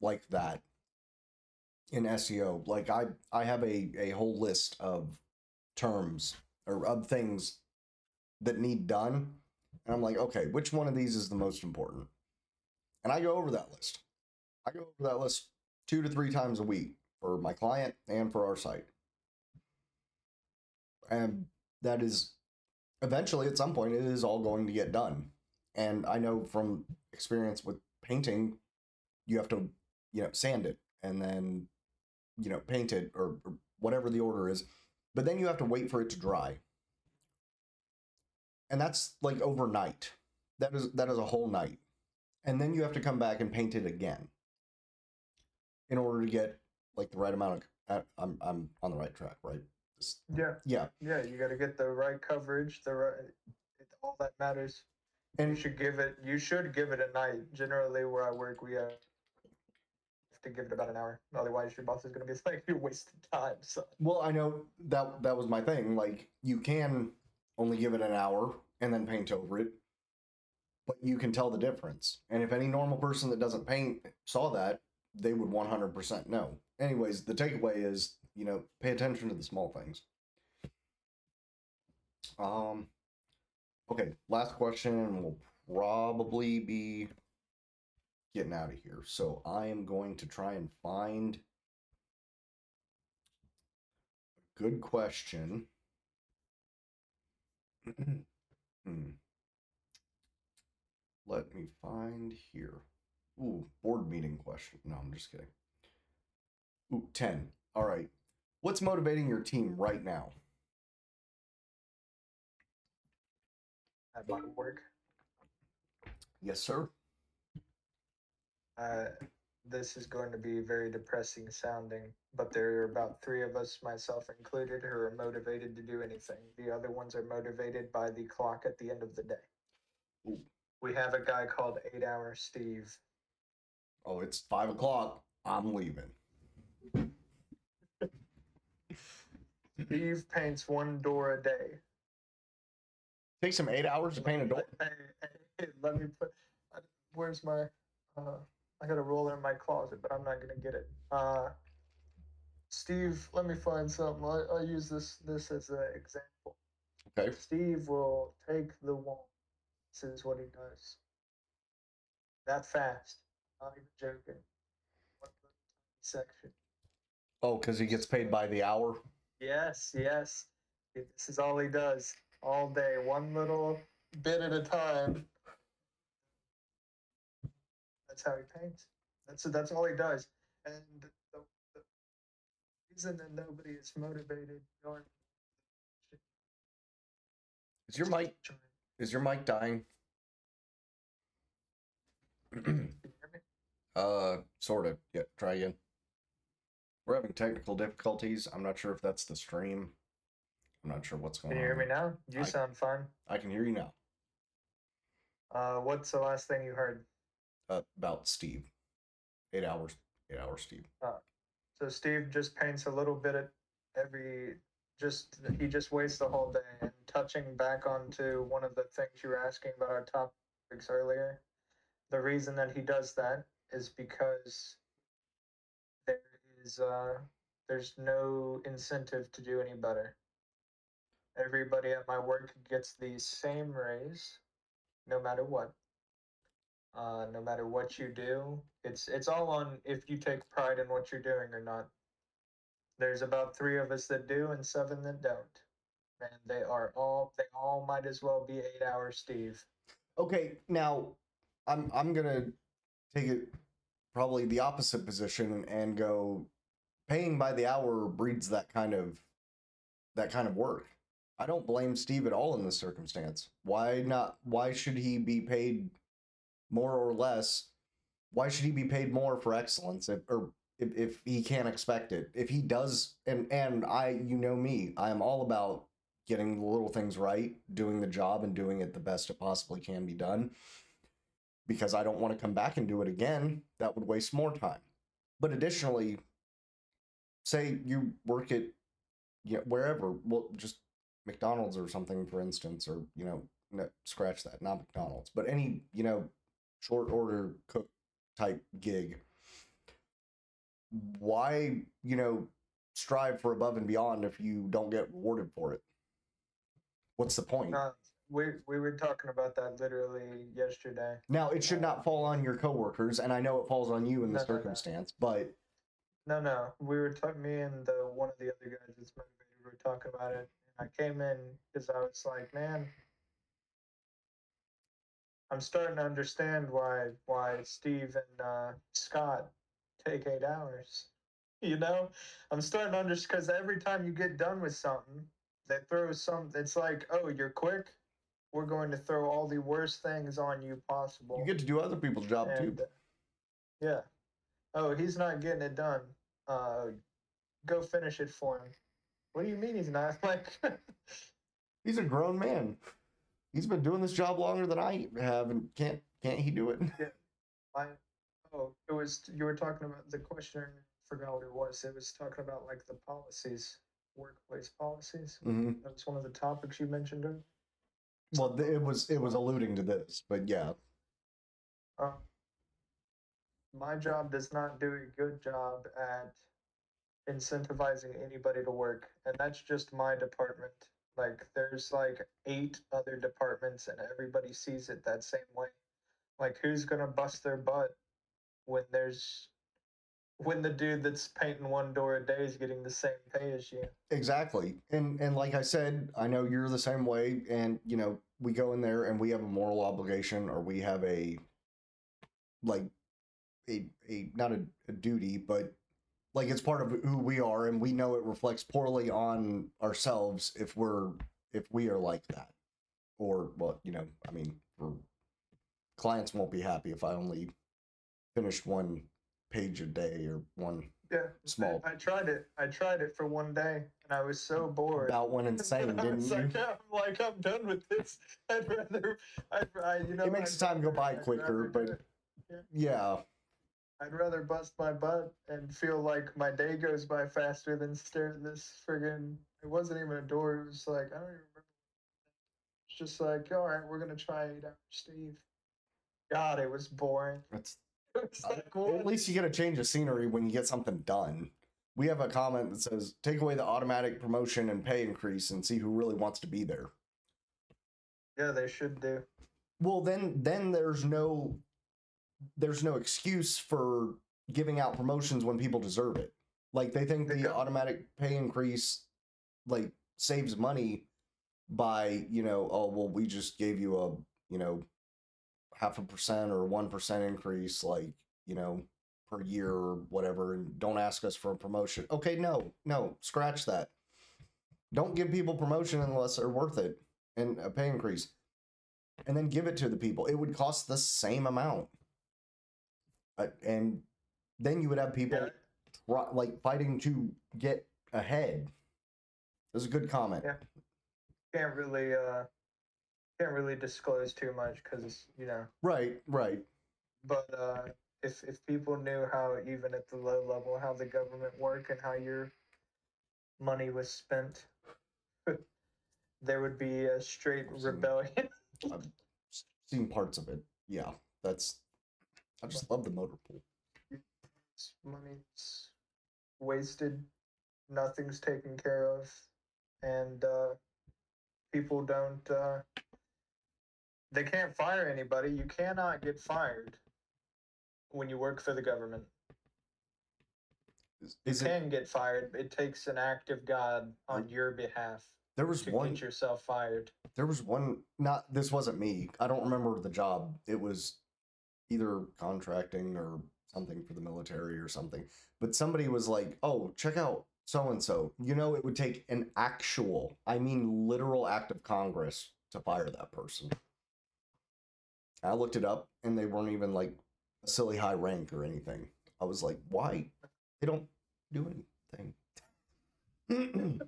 like that in SEO. Like I I have a a whole list of terms or of things that need done, and I'm like, okay, which one of these is the most important? And I go over that list. I go over that list two to three times a week for my client and for our site. And that is eventually at some point it is all going to get done. And I know from experience with painting, you have to, you know, sand it and then, you know, paint it or, or whatever the order is. But then you have to wait for it to dry. And that's like overnight. That is that is a whole night. And then you have to come back and paint it again in order to get like the right amount of uh, I'm I'm on the right track, right? Yeah, Yeah. yeah, you got to get the right coverage, the right all that matters. And you should give it. You should give it a night. Generally, where I work, we have to give it about an hour. Otherwise, your boss is going to be *laughs* like, "You're wasting time." So Well, I know that that was my thing. Like you can only give it an hour and then paint over it, but you can tell the difference. And if any normal person that doesn't paint saw that, they would 100% know. Anyways, the takeaway is, you know, pay attention to the small things. Um okay, last question we'll probably be getting out of here. So I am going to try and find a Good question. *clears throat* Hmm. Let me find here. Ooh, board meeting question. No, I'm just kidding. Ooh, 10. All right. What's motivating your team right now? my work, Yes, sir. Uh, this is going to be very depressing sounding. But there are about three of us, myself included, who are motivated to do anything. The other ones are motivated by the clock at the end of the day. Ooh. We have a guy called Eight Hour Steve. Oh, it's five o'clock. I'm leaving. Steve paints one door a day. Takes him eight hours to paint a door. Hey, hey, hey, let me put. uh, Where's my? Uh, I got a roller in my closet, but I'm not gonna get it. Uh, Steve, let me find something. I'll, I'll use this this as an example. Okay. Steve will take the wall. This is what he does. That fast. Not even joking. One little tiny section. Oh, because he gets paid by the hour. Yes, yes. This is all he does all day, one little bit at a time. That's how he paints. That's that's all he does. And the, the reason that nobody is motivated going Is your mic is your mic dying? Can you hear me? *clears throat* uh, sort of. Yeah, try again. We're having technical difficulties. I'm not sure if that's the stream. I'm not sure what's going on. Can you on. hear me now? You I- sound fine. I can hear you now. Uh, what's the last thing you heard? Uh, about Steve. Eight hours. Eight hours, Steve. So Steve just paints a little bit at every just he just wastes the whole day and touching back onto one of the things you were asking about our topics earlier. The reason that he does that is because there is uh there's no incentive to do any better. Everybody at my work gets the same raise no matter what. Uh, no matter what you do, it's it's all on if you take pride in what you're doing or not. There's about three of us that do and seven that don't, and they are all they all might as well be eight hours, Steve. Okay, now I'm I'm gonna take it probably the opposite position and go paying by the hour breeds that kind of that kind of work. I don't blame Steve at all in this circumstance. Why not why should he be paid more or less? Why should he be paid more for excellence if, or if, if he can't expect it? If he does and and I you know me, I am all about getting the little things right, doing the job and doing it the best it possibly can be done. Because I don't want to come back and do it again. That would waste more time. But additionally, say you work at you know, wherever, well, just McDonald's or something, for instance, or you know, no, scratch that, not McDonald's, but any you know, short order cook type gig. Why you know strive for above and beyond if you don't get rewarded for it? What's the point? Uh, we we were talking about that literally yesterday. Now, it should not fall on your coworkers, and I know it falls on you in No, this no, no. circumstance, but No, no, we were talking. Me and the one of the other guys that's motivated we were talking about it. And I came in because I was like, man, I'm starting to understand why why Steve and uh, Scott take eight hours. You know, I'm starting to understand because every time you get done with something, they throw some. It's like, oh, you're quick. We're going to throw all the worst things on you possible. you get to do other people's job too. And, uh, yeah. Oh, he's not getting it done. Uh, go finish it for him. What do you mean he's not? *laughs* Like, *laughs* He's a grown man. He's been doing this job longer than I have, and can't can't he do it? *laughs* Yeah. I, oh, it was you were talking about the question. Forgot what it was. It was talking about like the policies, workplace policies. hmm That was one of the topics you mentioned. earlier. Well, it was it was alluding to this, but yeah, Um, my job does not do a good job at incentivizing anybody to work, and that's just my department. Like, there's like eight other departments, and everybody sees it that same way. Like, who's gonna bust their butt when there's when the dude that's painting one door a day is getting the same pay as you? exactly. And and like I said, I know you're the same way, and you know we go in there and we have a moral obligation, or we have a like a a not a, a duty, but like it's part of who we are, and we know it reflects poorly on ourselves if we're if we are like that, or well, you know, I mean, clients won't be happy if I only finished one page a day or one Yeah, Small. I, tried it. I tried it for one day, and I was so bored. about one insane, *laughs* didn't you? like, I'm like, I'm done with this. *laughs* I'd rather, I'd, I, you know, It makes I'd the time go by I'd quicker, but- it. Yeah, I'd rather bust my butt and feel like my day goes by faster than stare at this friggin' It wasn't even a door. It was like I don't even remember. It's just like, all right, we're gonna try eight hours, Steve. God, it was boring. *laughs* that's uh, like, At least you get a change of scenery when you get something done. We have a comment that says, "Take away the automatic promotion and pay increase, and see who really wants to be there." Yeah, they should do. Well, then, then there's no, there's no excuse for giving out promotions when people deserve it. Like they think the automatic pay increase, like saves money by you know, oh well, we just gave you a you know, half a percent or one percent increase, like you know, per year or whatever, and don't ask us for a promotion. Okay, no, no, scratch that. Don't give people promotion unless they're worth it and a pay increase and then give it to the people. It would cost the same amount. Uh, and then you would have people Yeah. try- like fighting to get ahead. That's a good comment. Yeah. Can't really uh can't really disclose too much because you know Right, right. but uh if if people knew how even at the low level how the government work and how your money was spent *laughs* there would be a straight Some- rebellion I've seen parts of it. Yeah, that's. I just love the motor pool. Money's wasted nothing's taken care of and uh people don't uh they can't fire anybody you cannot get fired when you work for the government Is, you is it? can get fired it takes an act of god on your behalf There was to one. get yourself fired There was one. Not this wasn't me. I don't remember the job. It was either contracting or something for the military or something. But somebody was like, "Oh, check out so and so." You know, it would take an actual, I mean, literal act of Congress to fire that person. I looked it up, and they weren't even like a silly high rank or anything. I was like, "Why? They don't do anything." *clears throat*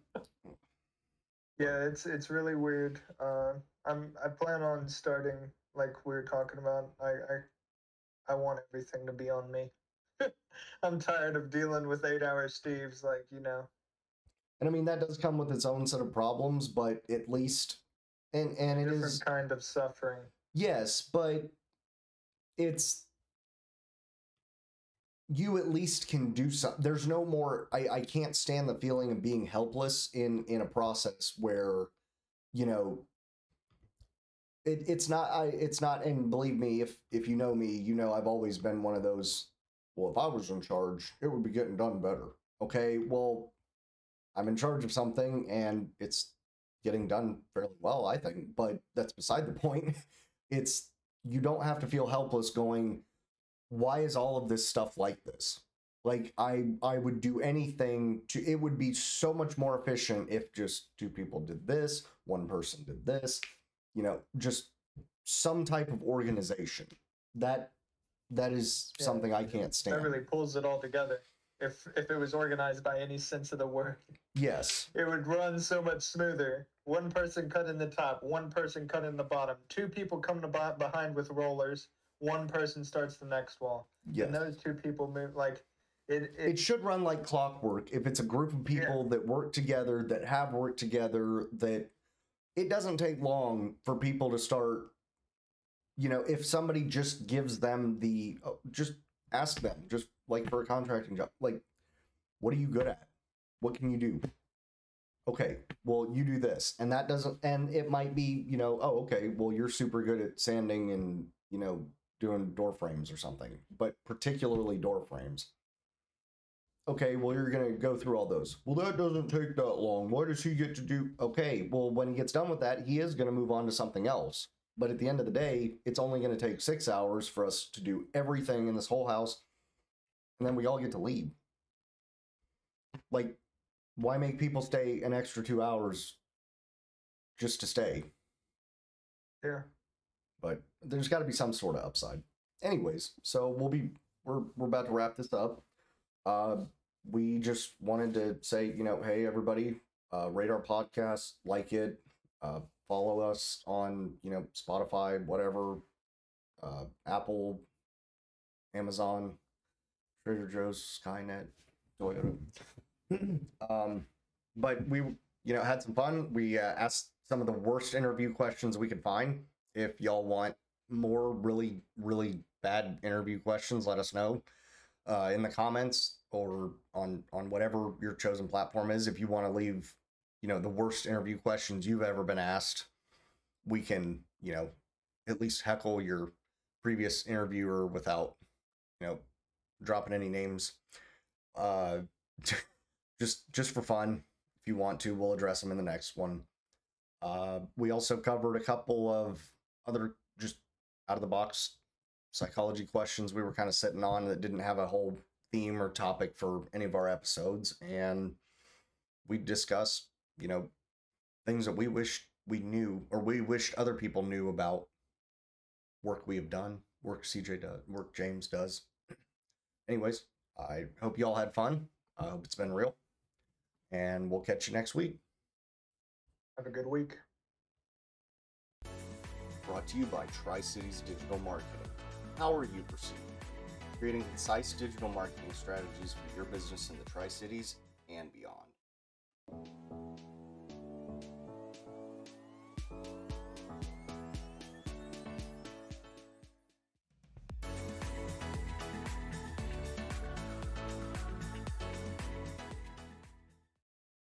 yeah it's it's really weird uh i'm i plan on starting like we are talking about i i i want everything to be on me. *laughs* I'm tired of dealing with eight hour steves like you know. And I mean that does come with its own set of problems, but at least and and it different is kind of suffering. Yes, but it's you at least can do some there's no more I, I can't stand the feeling of being helpless in in a process where you know it, it's not I it's not and believe me if if you know me you know I've always been one of those well if I was in charge it would be getting done better okay? Well I'm in charge of something and it's getting done fairly well I think but that's beside the *laughs* point. It's you don't have to feel helpless going why is all of this stuff like this? Like i i would do anything to it would be so much more efficient if just two people did this one person did this you know just some type of organization. That that is Yeah, something i can't stand that really pulls it all together. If if it was organized by any sense of the word yes. it would run so much smoother. One person cut in the top one person cut in the bottom. Two people come to bo- behind with rollers one person starts the next wall. Yes. And those two people move like it it it, should run like clockwork. If it's a group of people that work together that have worked together that it doesn't take long for people to start you know if somebody just gives them the uh, just ask them just like for a contracting job like what are you good at? What can you do? Okay well you do this. And that doesn't and it might be you know oh okay well you're super good at sanding and you know doing door frames or something but particularly door frames okay, well, you're going to go through all those. Well, that doesn't take that long. Why does he get to do? Okay, well, when he gets done with that, he is going to move on to something else. But at the end of the day, it's only going to take six hours for us to do everything in this whole house. And then we all get to leave. Like, why make people stay an extra two hours just to stay? yeah but there's got to be some sort of upside. Anyways, so we'll be we're we're about to wrap this up. Uh, we just wanted to say, you know, hey everybody, uh, rate our podcast, like it, uh, follow us on you know Spotify, whatever, uh, Apple, Amazon, Trader Joe's, Skynet, Toyota. *clears throat* um, but we you know had some fun. We uh, asked some of the worst interview questions we could find if y'all want more really, really bad interview questions, let us know uh, in the comments or on on whatever your chosen platform is. If you want to leave, you know, the worst interview questions you've ever been asked, we can, you know, at least heckle your previous interviewer without, you know, dropping any names. Uh, *laughs* just just for fun, if you want to, we'll address them in the next one. Uh, we also covered a couple of other just out of the box psychology questions we were kind of sitting on that didn't have a whole theme or topic for any of our episodes and we discussed you know things that we wish we knew or we wished other people knew about work we have done work cj does work james does anyways i hope you all had fun i hope it's been real and we'll catch you next week Have a good week. brought to you by Tri Cities Digital Marketing. How you pursue. Creating concise digital marketing strategies for your business in the Tri Cities and beyond.